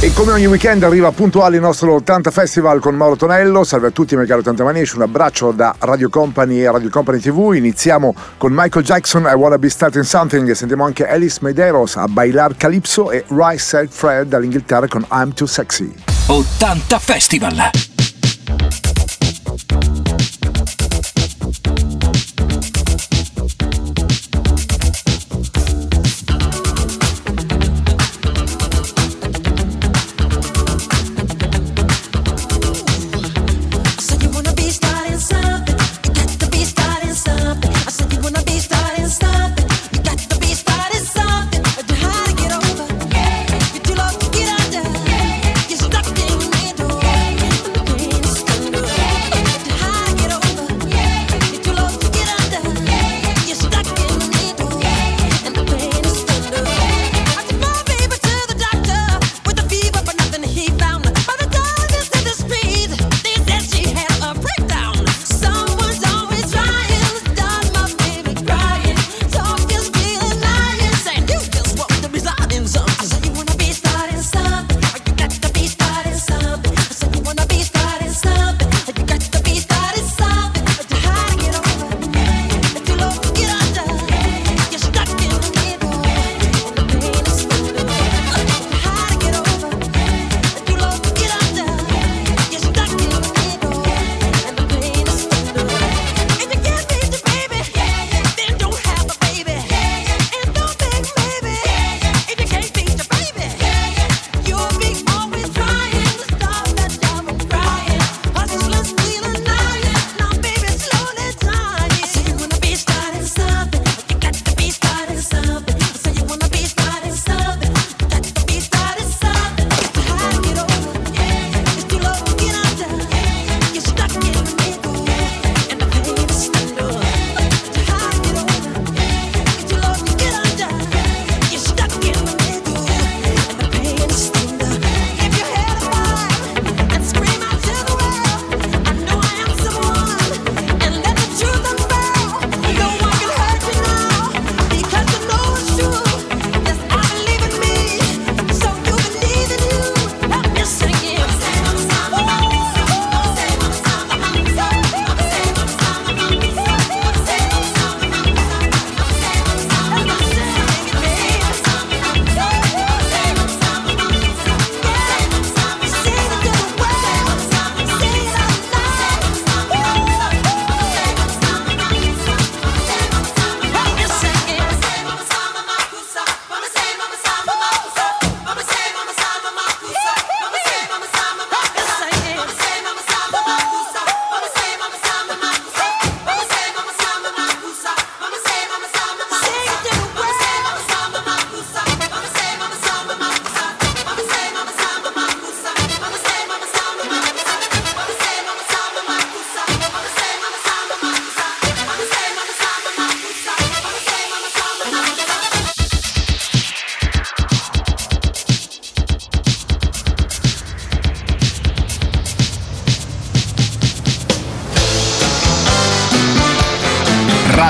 E come ogni weekend arriva puntuale il nostro 80 Festival con Mauro Tonello. Salve a tutti, miei cari 80 Manici. Un abbraccio da Radio Company e Radio Company TV. Iniziamo con Michael Jackson, I Wanna Be Starting Something. Sentiamo anche Alice Medeiros a Bailar Calypso e Rice Said Fred dall'Inghilterra con I'm Too Sexy. 80 Festival.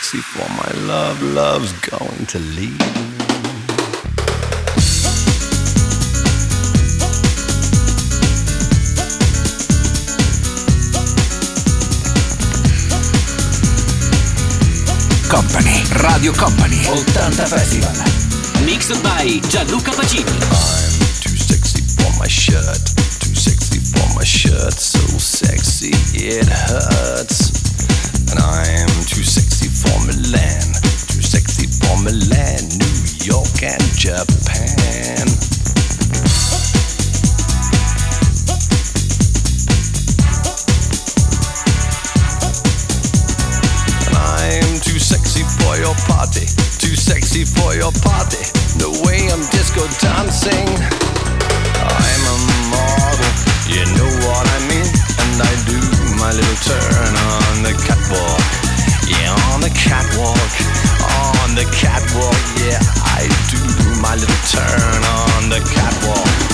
sexy for my love. Love's going to leave. Company, Radio Company, 80 Festival. Mixed by Gianluca Pacini. I'm too sexy for my shirt, too sexy for my shirt, so sexy it hurts. And I'm too sexy too sexy for New York and Japan. I'm too sexy for your party, too sexy for your party. Way I'm disco dancing, I'm a model, you know what I mean. And I do my little turn on the catwalk, on the catwalk, on the catwalk, yeah, I do my little turn on the catwalk.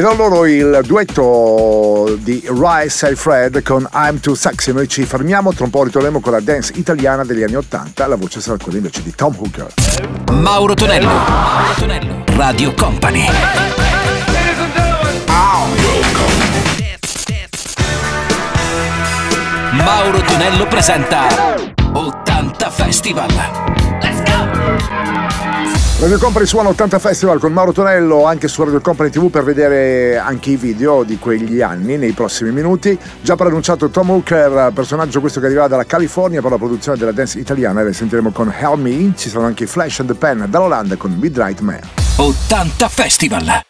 Ed ho loro il duetto di Rice e Fred con I'm Too Sexy. Noi ci fermiamo, tra un po' ritorneremo con la dance italiana degli anni 80. La voce sarà quella invece di Tom Hooker. Mauro Tonello, Mauro Tonello, Radio Company. Mauro Tonello presenta 80 Festival. Radio Company suona 80 Festival con Mauro Tonello anche su Radio Company TV per vedere anche i video di quegli anni nei prossimi minuti. Già preannunciato Tom Hooker, personaggio questo che arriva dalla California per la produzione della dance italiana. Le sentiremo con Help Me. Ci saranno anche i Flash and the Pen dall'Olanda con Midnight Man. 80 Festival.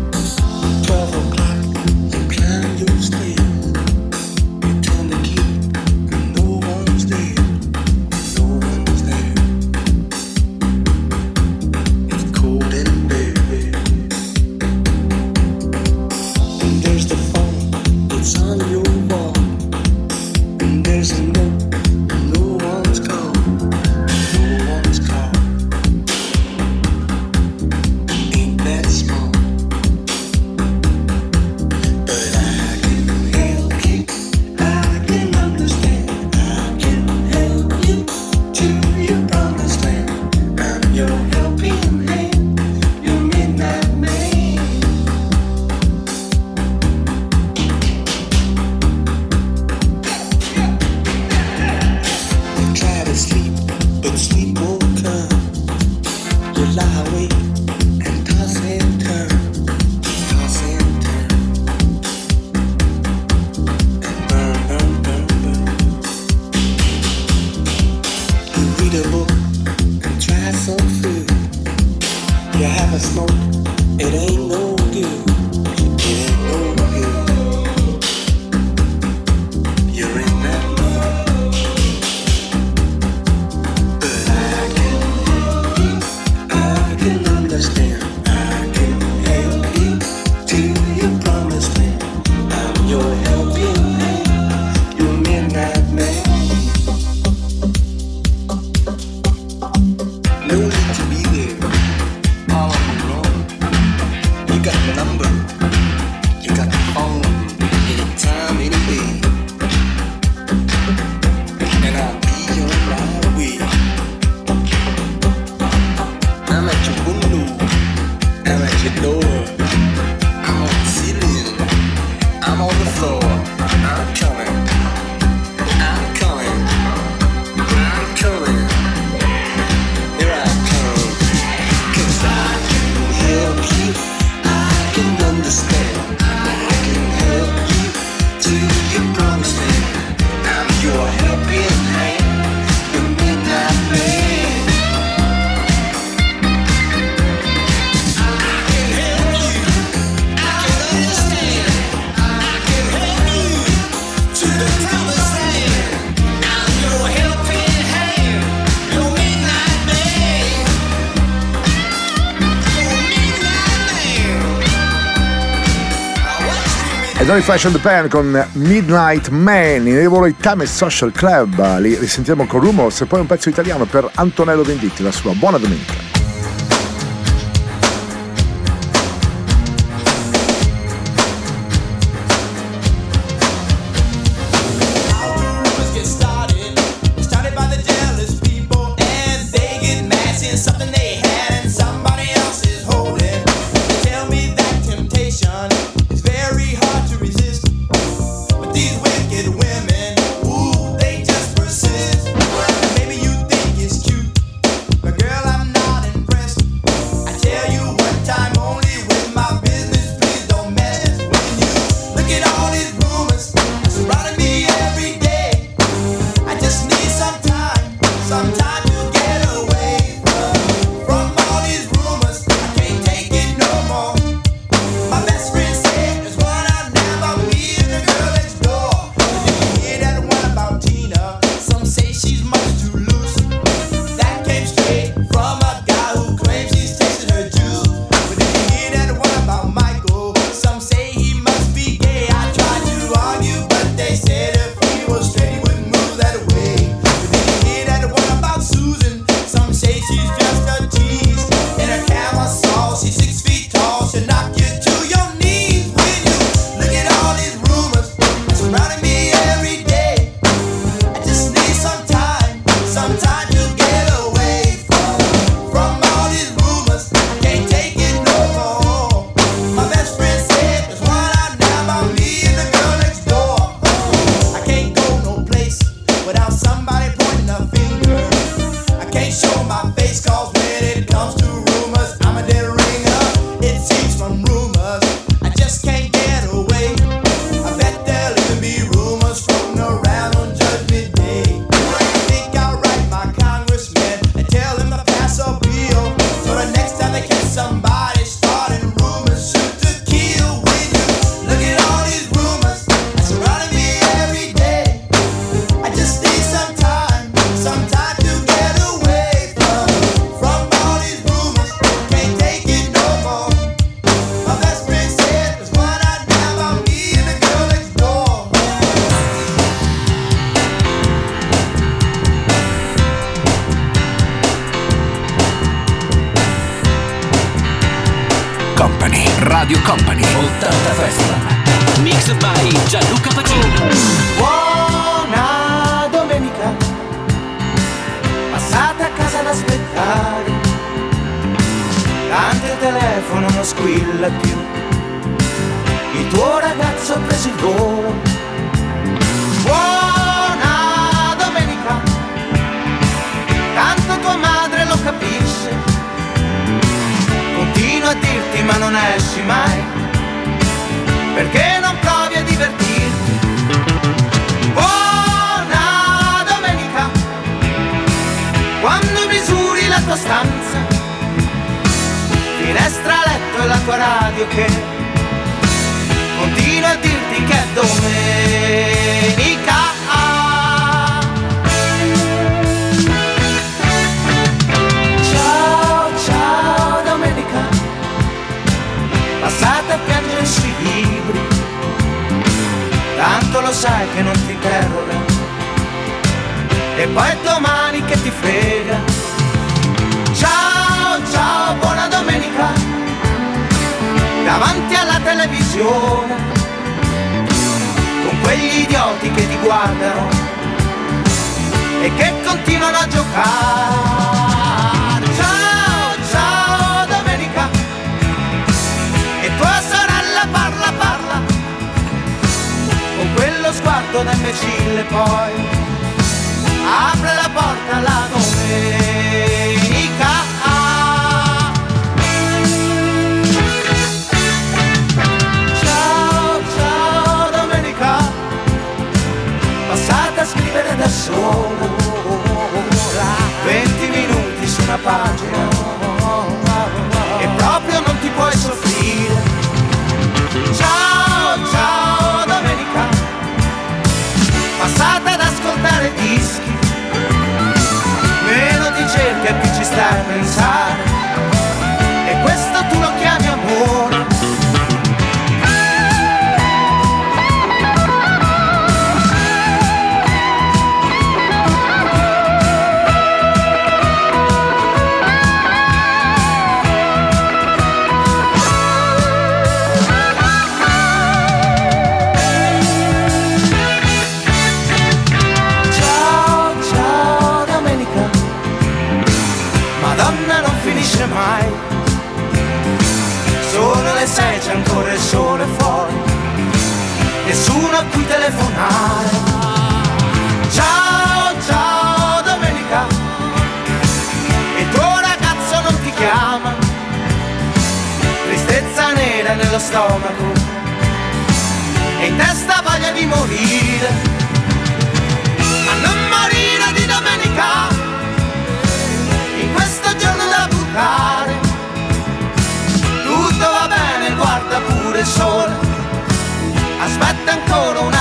highway. Noi Flash and the Pan con Midnight Man in Time Itame Social Club, li risentiamo con Rumors e poi un pezzo italiano per Antonello Venditti, la sua buona domenica. some room. Esci mai, perché non provi a divertirti. Buona domenica, quando misuri la tua stanza, finestra letto e la tua radio che continua a dirti che è domenica. Tanto lo sai che non ti interroga, e poi domani che ti frega. Ciao, ciao, buona domenica, davanti alla televisione, con quegli idioti che ti guardano e che continuano a giocare. Sguardo da imbecille poi apre la porta la domenica. E in testa voglia di morire. Ma non morire di domenica in questo giorno da buttare. Tutto va bene guarda pure il sole. Aspetta ancora domenica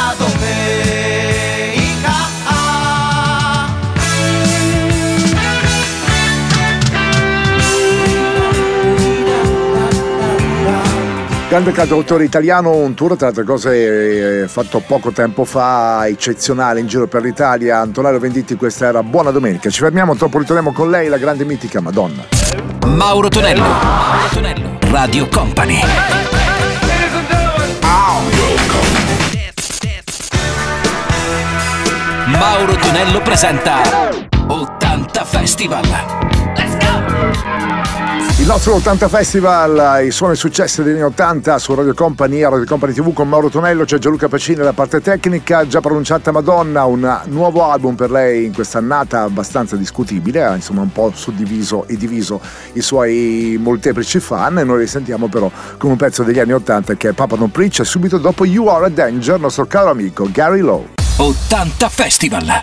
Grande cantautore italiano, un tour tra le altre cose eh, fatto poco tempo fa, eccezionale in giro per l'Italia. Antonello Venditti, questa era Buona Domenica. Ci fermiamo, dopo ritorniamo con lei, la grande mitica Madonna. Mauro Tonello. Mauro Tonello. Radio Company. Mauro Tonello presenta 80 Festival. Nostro 80 Festival, i suoni successi degli anni 80 su Radio Company, Radio Company TV con Mauro Tonello, c'è Gianluca Pacini alla parte tecnica, già pronunciata Madonna, un nuovo album per lei in questa annata abbastanza discutibile, ha insomma un po' suddiviso e diviso i suoi molteplici fan e noi li sentiamo però con un pezzo degli anni 80 che è Papa Don't Preach e subito dopo You Are a Danger, nostro caro amico Gary Lowe. 80 Festival.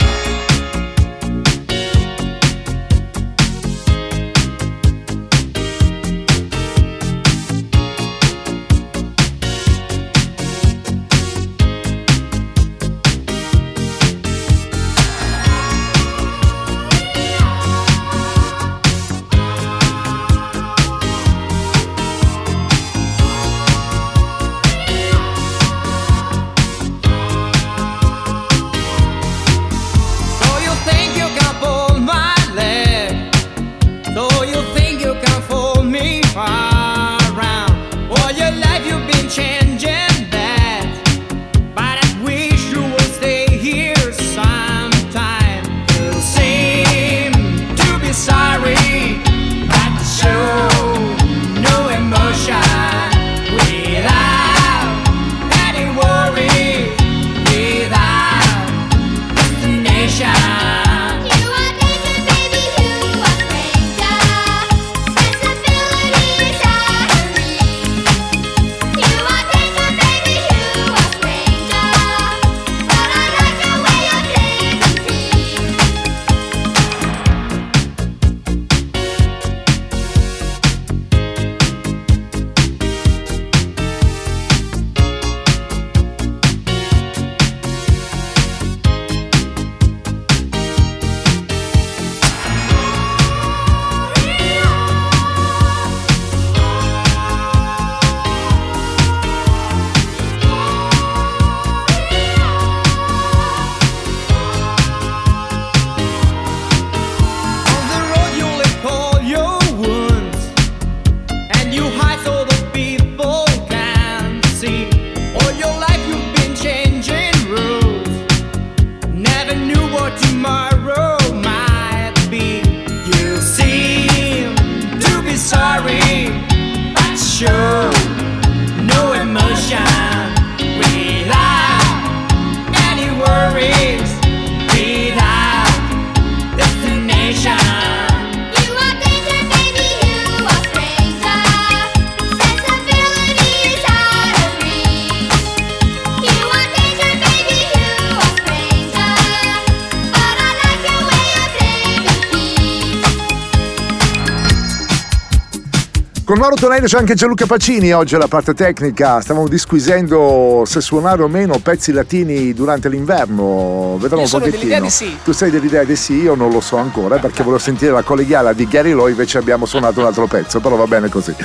Con Mauro Tonello c'è anche Gianluca Pacini oggi alla parte tecnica. Stavamo disquisendo se suonare o meno pezzi latini durante l'inverno. Vedremo un dell'idea di sì. Tu sei dell'idea di sì, io non lo so ancora perché volevo sentire la collegiala di Gary Lowe, invece abbiamo suonato un altro pezzo, però va bene così.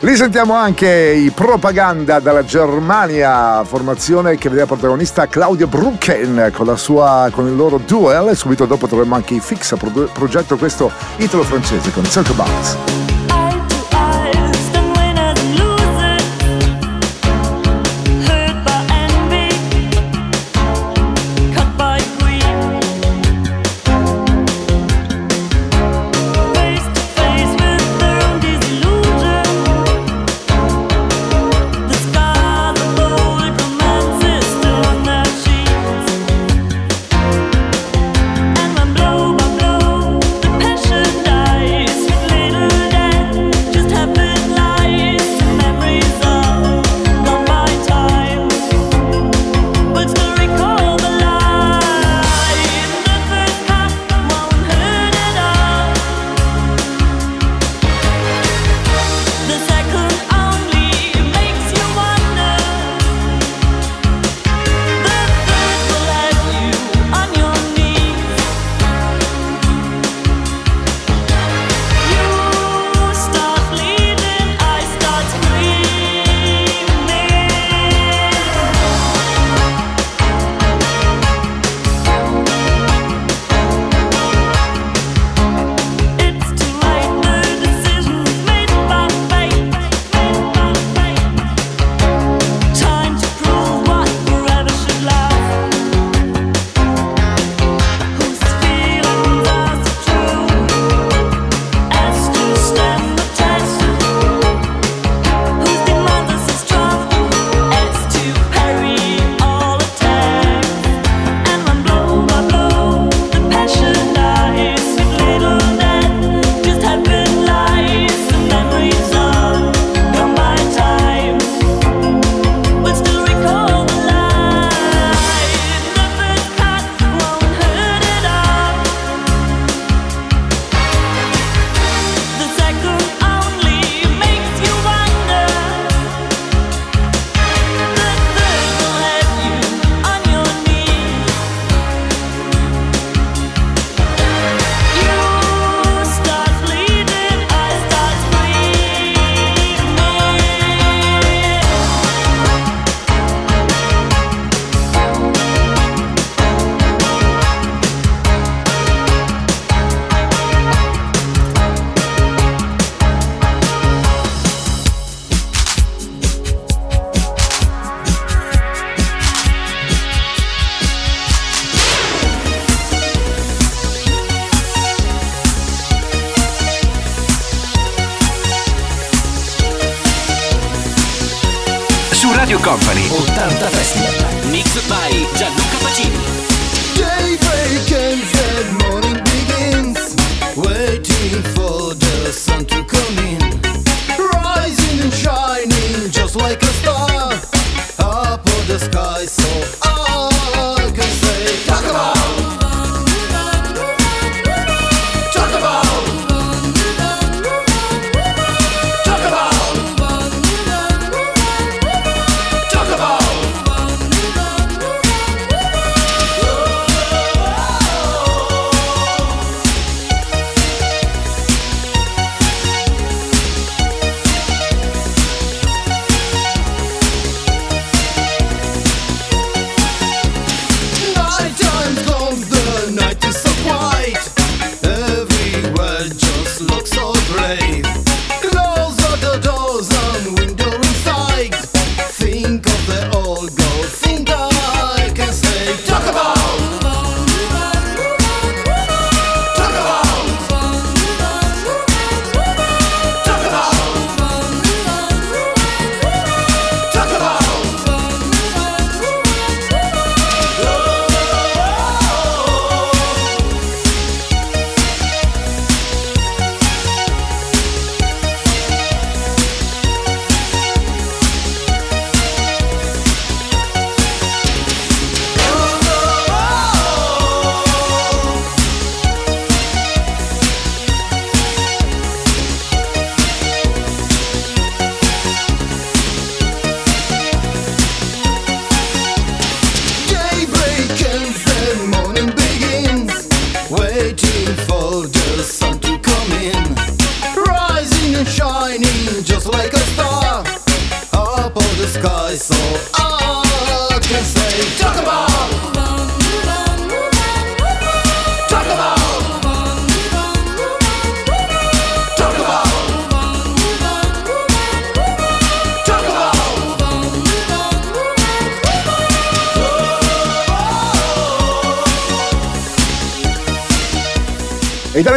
Lì sentiamo anche i propaganda dalla Germania, formazione che vedeva protagonista Claudio Brucken con, la sua, con il loro duel e subito dopo troviamo anche i Fixa, pro- progetto questo italo-francese con Circle Bounce.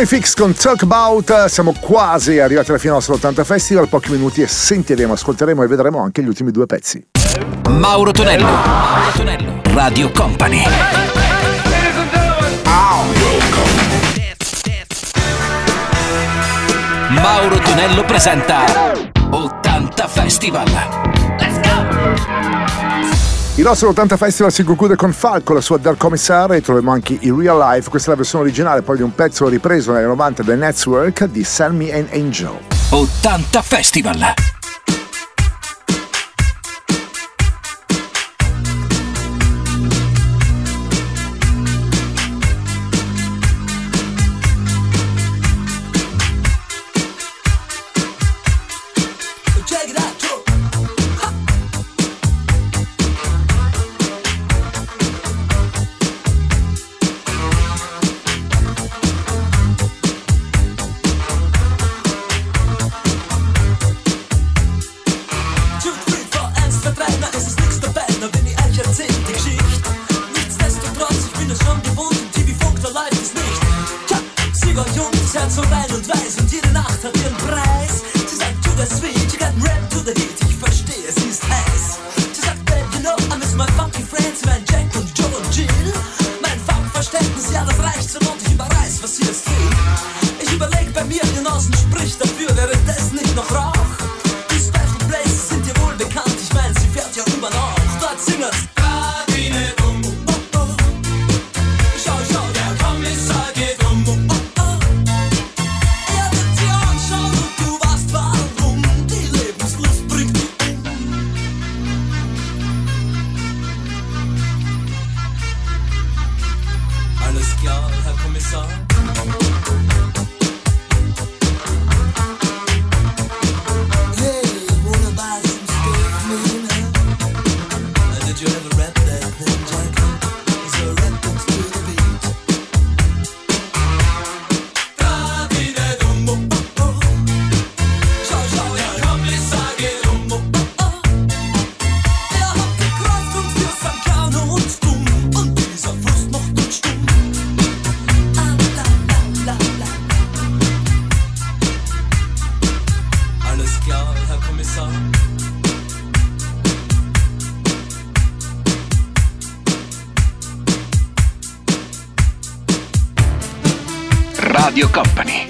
Fix con Talk About, siamo quasi arrivati alla fine del nostro 80 Festival, pochi minuti e sentiremo, ascolteremo e vedremo anche gli ultimi due pezzi. Mauro Tonello, Mauro Tonello, Radio Company. Mauro Tonello presenta 80 Festival nostro 80 Festival si conclude con Falco, la sua Dark Commissar e troviamo anche i Real Life, questa è la versione originale poi di un pezzo ripreso negli 90 del Network di Send Me an Angel. 80 Festival! Ich überleg bei mir, genossen, sprich dafür, wäre das nicht noch raus?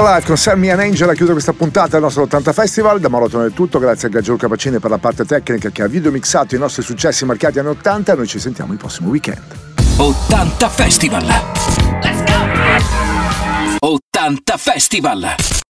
Your Life con Sammy and Angela a questa puntata del nostro 80 Festival. Da Marotono è tutto, grazie a Gaggiolo Capacini per la parte tecnica che ha videomixato i nostri successi marcati anni 80 noi ci sentiamo il prossimo weekend. 80 Festival! Let's go! 80 Festival!